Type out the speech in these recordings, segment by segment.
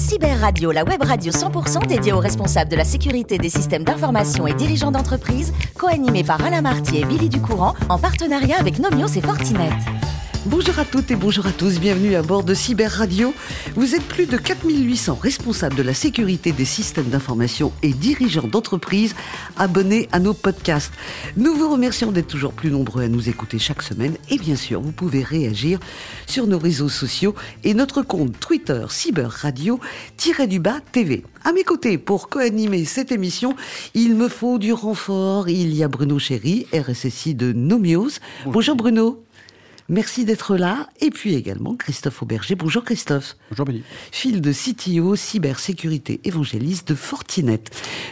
Cyber Radio, la web radio 100% dédiée aux responsables de la sécurité des systèmes d'information et dirigeants d'entreprise, co-animée par Alain Marty et Billy Ducourant, en partenariat avec Nomios et Fortinet. Bonjour à toutes et bonjour à tous, bienvenue à bord de Cyber Radio. Vous êtes plus de 4800 responsables de la sécurité des systèmes d'information et dirigeants d'entreprises abonnés à nos podcasts. Nous vous remercions d'être toujours plus nombreux à nous écouter chaque semaine et bien sûr, vous pouvez réagir sur nos réseaux sociaux et notre compte Twitter Cyber Radio-du-bas TV. À mes côtés, pour co-animer cette émission, il me faut du renfort. Il y a Bruno Chéry, RSSI de Nomios. bonjour Bruno. Merci d'être là. Et puis également Christophe Auberger. Bonjour Christophe. Bonjour Billy. Fil de CTO, cybersécurité évangéliste de Fortinet.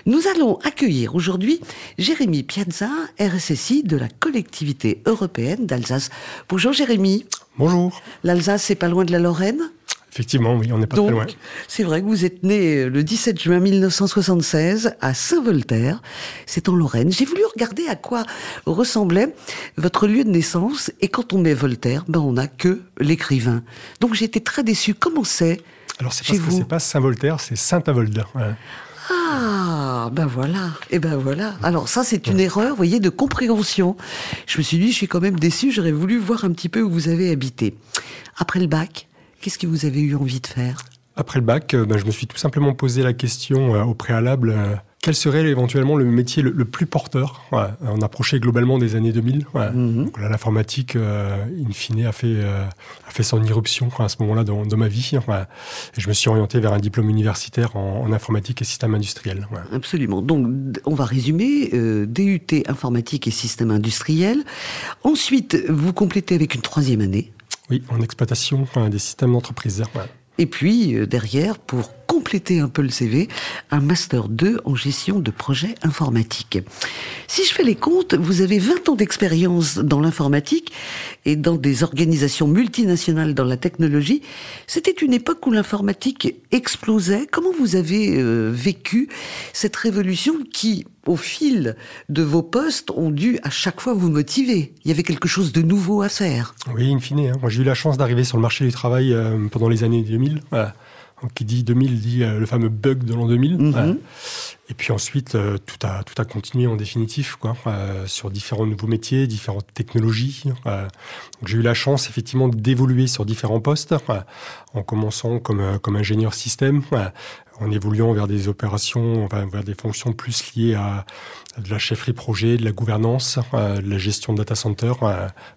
Nous allons accueillir aujourd'hui Jérémy Piazza, RSSI de la collectivité européenne d'Alsace. Bonjour Jérémy. Bonjour. L'Alsace, c'est pas loin de la Lorraine? Effectivement, oui, on n'est pas très loin. C'est vrai que vous êtes né le 17 juin 1976 à Saint-Voltaire, c'est en Lorraine. J'ai voulu regarder à quoi ressemblait votre lieu de naissance, et quand on met Voltaire, ben on n'a que l'écrivain. Donc j'ai été très déçu. Comment c'est Alors c'est parce que c'est pas Saint-Voltaire, c'est Saint-Avold. Ah, ben voilà, et ben voilà. Alors ça, c'est une erreur, vous voyez, de compréhension. Je me suis dit, je suis quand même déçu, j'aurais voulu voir un petit peu où vous avez habité. Après le bac, Qu'est-ce que vous avez eu envie de faire? Après le bac, euh, ben, je me suis tout simplement posé la question euh, au préalable euh, quel serait éventuellement le métier le, plus porteur? On approchait globalement des années 2000. Mhm. L'informatique, in fine, a fait, a fait son irruption à ce moment-là dans, ma vie. Et je me suis orienté vers un diplôme universitaire en, informatique et système industriel. Absolument. Donc, on va résumer. DUT informatique et système industriel. Ensuite, vous complétez avec une troisième année oui, en exploitation des systèmes d'entreprise. Et puis, euh, derrière, pour compléter un peu le CV, un Master 2 en gestion de projets informatiques. Si je fais les comptes, vous avez 20 ans d'expérience dans l'informatique et dans des organisations multinationales dans la technologie. C'était une époque où l'informatique explosait. Comment vous avez euh, vécu cette révolution qui, au fil de vos postes, ont dû à chaque fois vous motiver Il y avait quelque chose de nouveau à faire. Oui, in fine. Hein. Moi, j'ai eu la chance d'arriver sur le marché du travail euh, pendant les années 2000. Voilà qui dit 2000 dit euh, le fameux bug de l'an 2000. Mhm. Et puis ensuite, euh, tout, a, tout a continué en définitif, quoi, euh, sur différents nouveaux métiers, différentes technologies. j'ai eu la chance, effectivement, d'évoluer sur différents postes, en commençant comme, comme ingénieur système, en évoluant vers des opérations, enfin, vers des fonctions plus liées à, la chefferie projet, de la gouvernance, de la gestion de data center,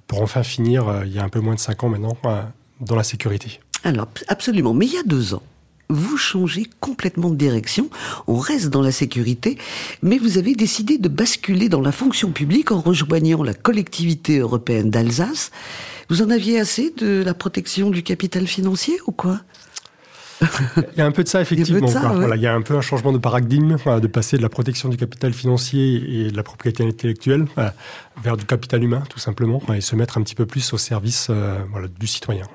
pour enfin finir, il y a un peu moins de cinq ans maintenant, dans la sécurité. Alors, absolument. Mais il y a deux ans, vous changez complètement de direction. On reste dans la sécurité, mais vous avez décidé de basculer dans la fonction publique en rejoignant la collectivité européenne d'Alsace. Vous en aviez assez de la protection du capital financier ou quoi? Il y a un peu de ça, effectivement. Il y a un peu un changement de paradigme, de passer de la protection du capital financier et de la propriété intellectuelle vers du capital humain, tout simplement, et se mettre un petit peu plus au service euh, du citoyen.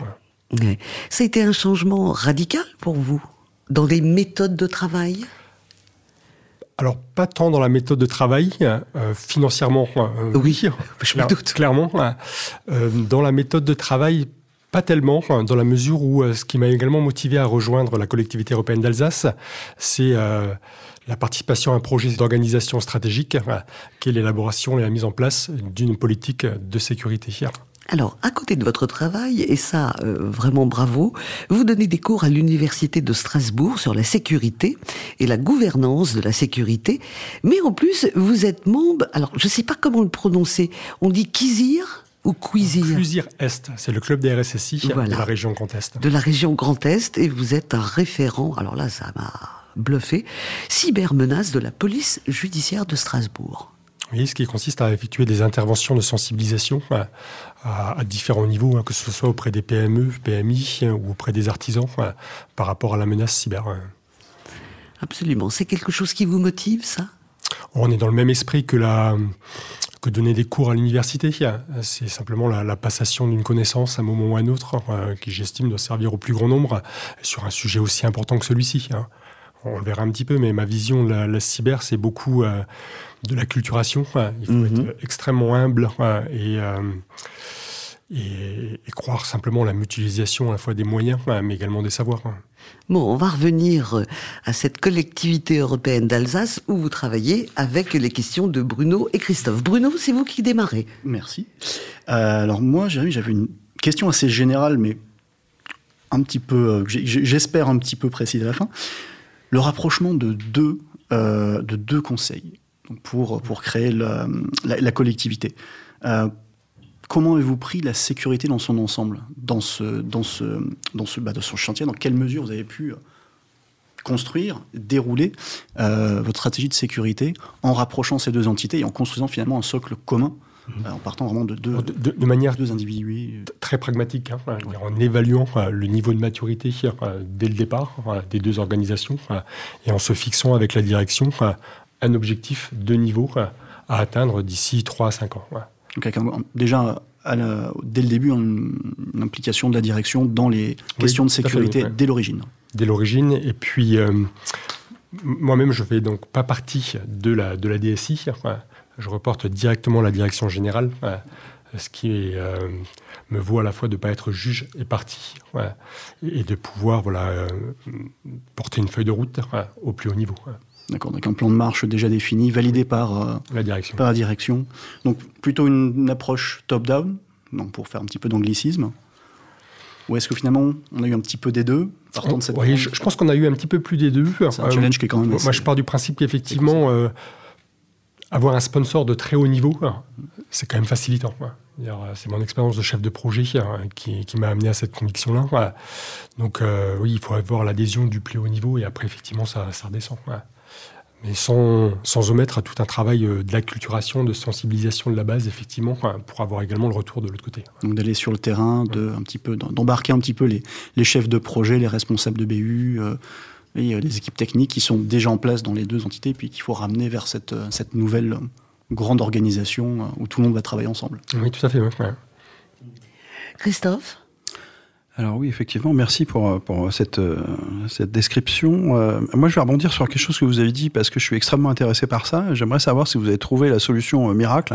Ça a été un changement radical pour vous dans les méthodes de travail? Alors, pas tant dans la méthode de travail, euh, financièrement. Euh, oui, je me doute. Clairement. Euh, dans la méthode de travail, pas tellement, dans la mesure où ce qui m'a également motivé à rejoindre la collectivité européenne d'Alsace, c'est la participation à un projet d'organisation stratégique, qui est l'élaboration et la mise en place d'une politique de sécurité. Alors, à côté de votre travail, et ça, euh, vraiment bravo, vous donnez des cours à l'Université de Strasbourg sur la sécurité et la gouvernance de la sécurité. Mais en plus, vous êtes membre, alors je ne sais pas comment le prononcer, on dit Kizir ou Cuisir Cuisir Est, c'est le club des RSSI de la région Grand Est. De la région Grand Est, et vous êtes un référent, alors là, ça m'a bluffé, cybermenace de la police judiciaire de Strasbourg. Oui, ce qui consiste à effectuer des interventions de sensibilisation à, différents niveaux, hein, que ce soit auprès des PME, PMI hein, ou auprès des artisans, par rapport à la menace cyber. Hein. Absolument. C'est quelque chose qui vous motive, ça? On est dans le même esprit que, la, que donner des cours à l'université. C'est simplement la, passation d'une connaissance à un moment ou à un autre, qui j'estime doit servir au plus grand nombre sur un sujet aussi important que celui-ci on le verra un petit peu, mais ma vision de la, cyber, c'est beaucoup euh, de la culturation. Il faut mhm. être extrêmement humble et, et, croire simplement la mutualisation à la fois des moyens, mais également des savoirs. Bon, on va revenir euh, à cette collectivité européenne d'Alsace où vous travaillez avec les questions de Bruno et Christophe. Bruno, c'est vous qui démarrez. Merci. Euh, alors moi, Jérémy, j'avais une question assez générale, mais un petit peu, euh, j'espère un petit peu précise à la fin. Le rapprochement de deux, de deux conseils pour, pour créer la, collectivité comment avez-vous pris la sécurité dans son ensemble, dans ce, dans ce, dans ce, bah, chantier? Dans quelle mesure vous avez pu euh, construire, dérouler euh, votre stratégie de sécurité en rapprochant ces deux entités et en construisant finalement un socle commun mhm. euh, en partant vraiment de deux, de, manière deux individus très pragmatique, hein, en évaluant le niveau de maturité dès le départ des deux organisations et en se fixant avec la direction un objectif de niveau à atteindre d'ici 3 à 5 ans. Donc déjà dès le début une, implication de la direction dans les questions de sécurité dès l'origine. Dès l'origine, et puis euh, moi-même je fais donc pas partie de la, de la DSI, je reporte directement la direction générale, ce qui euh, me vaut à la fois de ne pas être juge et parti, et de pouvoir voilà, euh, porter une feuille de route au plus haut niveau. D'accord, donc un plan de marche déjà défini, validé par, euh, la, direction. par la direction. Donc plutôt une, approche top-down, pour faire un petit peu d'anglicisme. Ou est-ce que finalement on a eu un petit peu des deux partant de cette je, pense qu'on a eu un petit peu plus des deux. C'est un challenge qui est quand même. Moi, je pars du principe qu'effectivement, euh, avoir un sponsor de très haut niveau, c'est quand même facilitant. C'est mon expérience de chef de projet qui, m'a amené à cette conviction-là. Donc oui, il faut avoir l'adhésion du plus haut niveau et après, effectivement, ça, ça redescend mais sans, sans omettre tout un travail euh, de l'acculturation, de sensibilisation de la base, effectivement, pour avoir également le retour de l'autre côté. Donc d'aller sur le terrain, de, un petit peu, d'embarquer un petit peu les, les, chefs de projet, les responsables de BU, euh, et euh, les équipes techniques qui sont déjà en place dans les deux entités, puis qu'il faut ramener vers cette, cette nouvelle grande organisation où tout le monde va travailler ensemble. Oui, tout à fait. Christophe? Alors oui, effectivement, merci pour, pour cette, euh, cette description. Euh, moi, je vais rebondir sur quelque chose que vous avez dit parce que je suis extrêmement intéressé par ça. J'aimerais savoir si vous avez trouvé la solution euh, miracle.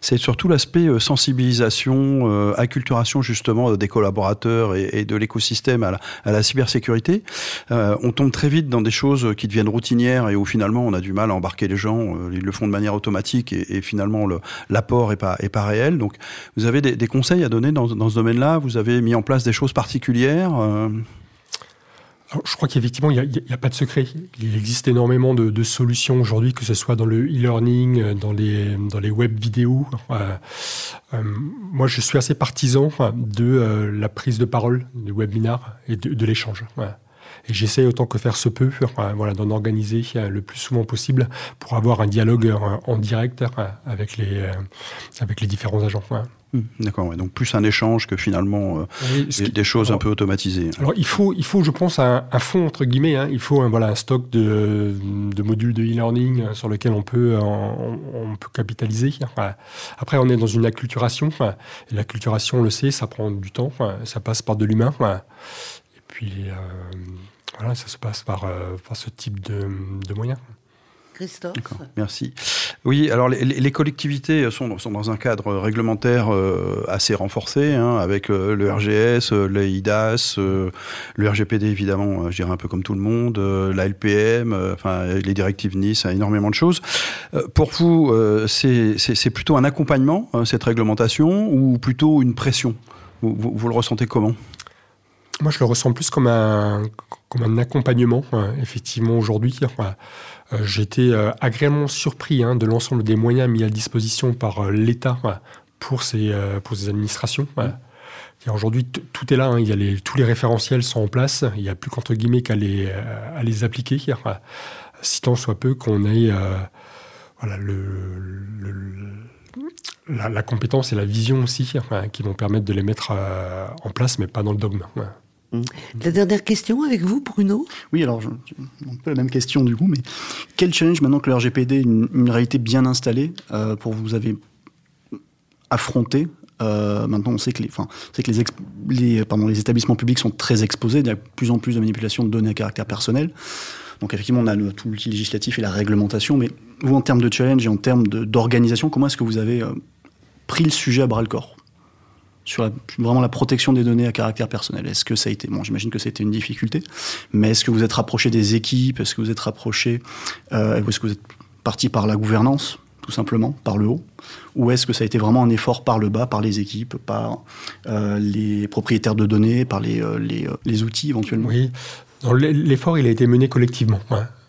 C'est surtout l'aspect sensibilisation, acculturation justement des collaborateurs et, de l'écosystème à la, cybersécurité. on tombe très vite dans des choses qui deviennent routinières et où finalement on a du mal à embarquer les gens. Ils le font de manière automatique et, finalement l'apport est pas, est pas réel. Donc, vous avez des, conseils à donner dans ce domaine-là? Vous avez mis en place des choses particulière euh je crois qu'effectivement, il n'y a, pas de secret. Il existe énormément de, solutions aujourd'hui, que ce soit dans le e-learning, euh, dans les, dans les web vidéos. Euh, moi, je suis assez partisan de la prise de parole, du webinar et de, l'échange. Et j'essaie autant que faire se peut voilà, d'en organiser le plus souvent possible pour avoir un dialogue en direct avec les, avec les différents agents. D'accord, donc plus un échange que finalement euh, des, choses un peu automatisées. Alors il faut, il faut je pense, un, un fond, entre guillemets, hein. il faut un, voilà, un stock de, de modules de e-learning euh, sur lequel on peut, on, peut capitaliser. Après, on est dans une acculturation, et l'acculturation, on le sait, ça prend du temps, ça passe par de l'humain. Et puis, euh, voilà, ça se passe par, par ce type de, de moyens. Christophe. Merci. Oui, alors les, collectivités sont, dans un cadre réglementaire euh, assez renforcé, hein, avec euh, le RGS, euh, le IDAS, le RGPD évidemment, je dirais un peu comme tout le monde, la LPM, enfin les directives Nice, énormément de choses. pour vous, c'est plutôt un accompagnement, hein, cette réglementation, ou plutôt une pression? Vous, vous, le ressentez comment? Moi, je le ressens plus comme un, comme un accompagnement, effectivement, aujourd'hui. Euh, j'ai été euh, agréablement surpris hein, de l'ensemble des moyens mis à disposition par euh, l'État pour ces, pour ces administrations. Aujourd'hui, tout est là. Hein. Il y a les, tous les référentiels sont en place. Il n'y a plus qu'entre guillemets qu'à les, à les appliquer. Si tant soit peu qu'on ait voilà, le, la, compétence et la vision aussi qui vont permettre de les mettre en place, mais pas dans le dogme. Mm. La dernière question avec vous, Bruno? Oui, alors, un peu la même question du coup, mais quel challenge maintenant que le RGPD est une, réalité bien installée euh, pour vous avez affronté euh, maintenant, on sait que, les, enfin, que les, les, pardon, les établissements publics sont très exposés. Il y a de plus en plus de manipulation de données à caractère personnel. Donc, effectivement, on a le, tout l'outil législatif et la réglementation. Mais vous, en termes de challenge et en termes d'organisation, comment est-ce que vous avez euh, pris le sujet à bras le corps? Sur la, vraiment la protection des données à caractère personnel. Est-ce que ça a été, bon, j'imagine que c'était une difficulté, mais est-ce que vous êtes rapproché des équipes? Est-ce que vous êtes rapproché, euh, est-ce que vous êtes parti par la gouvernance, tout simplement, par le haut? Ou est-ce que ça a été vraiment un effort par le bas, par les équipes, par euh, les propriétaires de données, par les, euh, les, euh, les outils éventuellement? Oui, l'effort, il a été mené collectivement.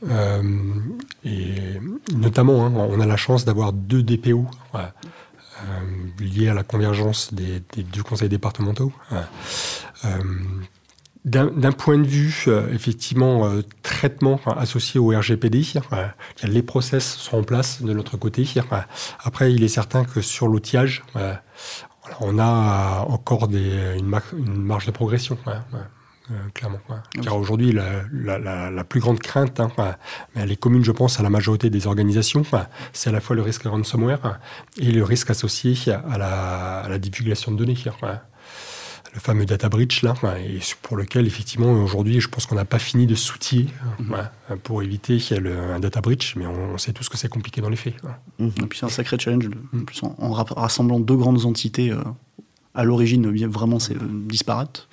Euh, et notamment, hein, on a la chance d'avoir deux DPO. Euh, lié à la convergence des, des deux conseils départementaux. Euh, d'un point de vue, euh, effectivement, euh, traitement associé au RGPD, euh, les process sont en place de l'autre côté. Après, il est certain que sur l'outillage, on a encore une, marge de progression. Euh, clairement. Car aujourd'hui, la, la, la, plus grande crainte, hein, elle est commune, je pense, à la majorité des organisations, c'est à la fois le risque ransomware et le risque associé à la, à la divulgation de données. Le fameux data breach, là, et pour lequel, effectivement, aujourd'hui, je pense qu'on n'a pas fini de s'outiller mm-hmm. pour éviter le, un data breach, mais on, sait tous que c'est compliqué dans les faits. Mm-hmm. Et puis c'est un sacré challenge, en, en, rassemblant deux grandes entités, euh, à l'origine, vraiment, c'est euh, disparate.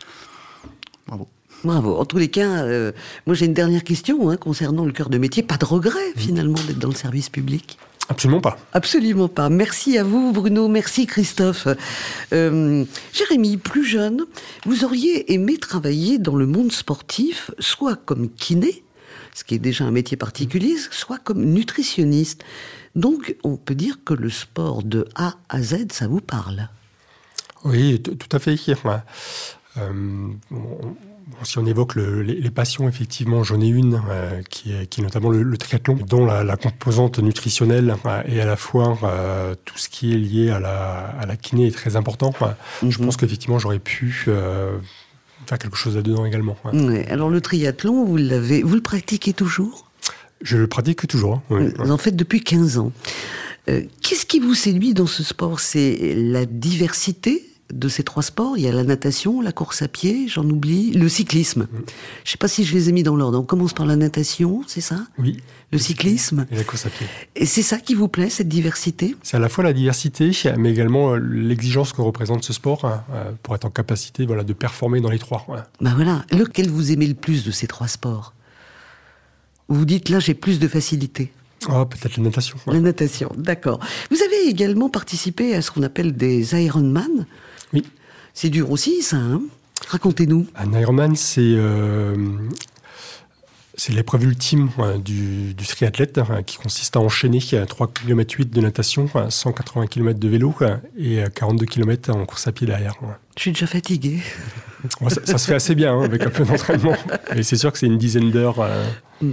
Bravo. Bravo. En tous les cas, euh, moi j'ai une dernière question hein, concernant le cœur de métier. Pas de regret finalement d'être dans le service public? Absolument pas. Absolument pas. Merci à vous, Bruno. Merci, Christophe. Euh, Jérémy, plus jeune, vous auriez aimé travailler dans le monde sportif, soit comme kiné, ce qui est déjà un métier particulier, soit comme nutritionniste. Donc, on peut dire que le sport de A à Z, ça vous parle? Oui, tout à fait. Euh, si on évoque le, les, les, passions, effectivement, j'en ai une euh, qui, est, qui, est, notamment le, le triathlon, dont la, la, composante nutritionnelle euh, et à la fois euh, tout ce qui est lié à la, à la kiné est très important. Mm -hmm. Je pense qu'effectivement, j'aurais pu euh, faire quelque chose là-dedans également. Ouais. Alors le triathlon, vous l'avez, vous le pratiquez toujours? Je le pratique toujours. Oui. Vous en faites depuis 15 ans. Euh, Qu'est-ce qui vous séduit dans ce sport? C'est la diversité de ces trois sports, il y a la natation, la course à pied, j'en oublie, le cyclisme. Mmh. Je ne sais pas si je les ai mis dans l'ordre. On commence par la natation, c'est ça? Oui. Le cyclisme. Et la course à pied. Et c'est ça qui vous plaît, cette diversité? C'est à la fois la diversité, mais également l'exigence que représente ce sport hein, pour être en capacité voilà, de performer dans les trois. Voilà. Ben voilà. Lequel vous aimez le plus de ces trois sports? Vous vous dites là, j'ai plus de facilité. Oh, peut-être la natation. Ouais. La natation, d'accord. Vous avez également participé à ce qu'on appelle des Ironman. Oui. C'est dur aussi, ça. Hein Racontez-nous. Un Ironman, c'est euh, c'est l'épreuve ultime ouais, du, du, triathlète hein, qui consiste à enchaîner 3 km 8 de natation, 180 km de vélo et 42 km en course à pied derrière. Je suis déjà fatigué. Ouais, ça, ça, se fait assez bien hein, avec un peu d'entraînement. Et c'est sûr que c'est une dizaine d'heures. Euh, mm.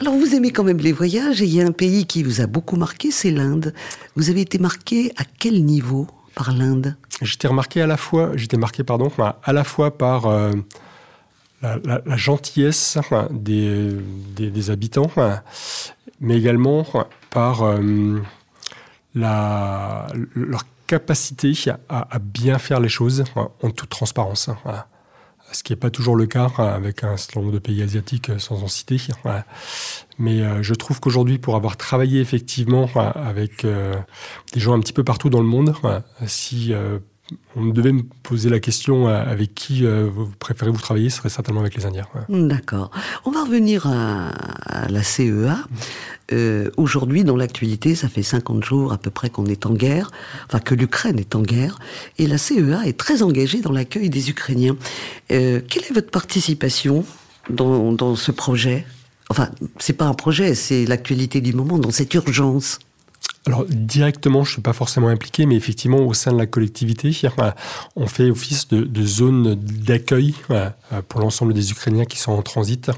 Alors vous aimez quand même les voyages et il y a un pays qui vous a beaucoup marqué, c'est l'Inde. Vous avez été marqué à quel niveau? Par l'Inde J'étais remarqué à la fois, j'étais marqué pardon, à la fois par euh, la, gentillesse des, des, habitants, mais également par euh, leur capacité à, bien faire les choses en toute transparence. Ce qui n'est pas toujours le cas avec un certain nombre de pays asiatiques sans en citer. Mais euh, je trouve qu'aujourd'hui, pour avoir travaillé effectivement avec euh, des gens un petit peu partout dans le monde, si euh, on devait me poser la question avec qui vous préférez vous travailler, ce serait certainement avec les Indiens. D'accord. On va revenir à la CEA. Euh, Aujourd'hui, dans l'actualité, ça fait 50 jours à peu près qu'on est en guerre, enfin que l'Ukraine est en guerre, et la CEA est très engagée dans l'accueil des Ukrainiens. Euh, quelle est votre participation dans, dans ce projet? Enfin, c'est pas un projet, c'est l'actualité du moment, dans cette urgence. Alors directement, je ne suis pas forcément impliqué, mais effectivement, au sein de la collectivité, on fait office de, zone d'accueil pour l'ensemble des Ukrainiens qui sont en transit,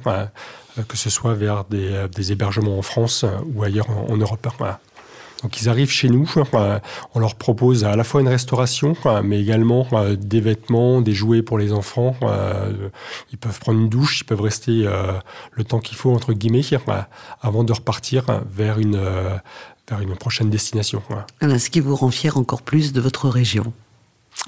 que ce soit vers des, hébergements en France ou ailleurs en, Europe. Voilà. Donc ils arrivent chez nous, on leur propose à la fois une restauration, mais également des vêtements, des jouets pour les enfants. Ils peuvent prendre une douche, ils peuvent rester le temps qu'il faut, entre guillemets, avant de repartir vers une, vers une prochaine destination. Voilà. ce qui vous rend fier encore plus de votre région.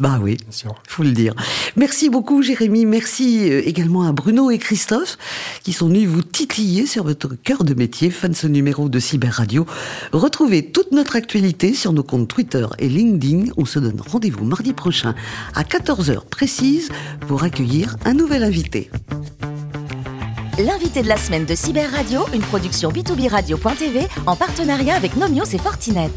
Bah oui, il faut le dire. Merci beaucoup Jérémy, merci euh, également à Bruno et Christophe qui sont venus vous titiller sur votre cœur de métier, fan ce numéro de Cyber Radio. Retrouvez toute notre actualité sur nos comptes Twitter et LinkedIn. On se donne rendez-vous mardi prochain à 14h précise pour accueillir un nouvel invité. L'invité de la semaine de Cyber Radio, une production b2b radio.tv en partenariat avec Nomios et Fortinet.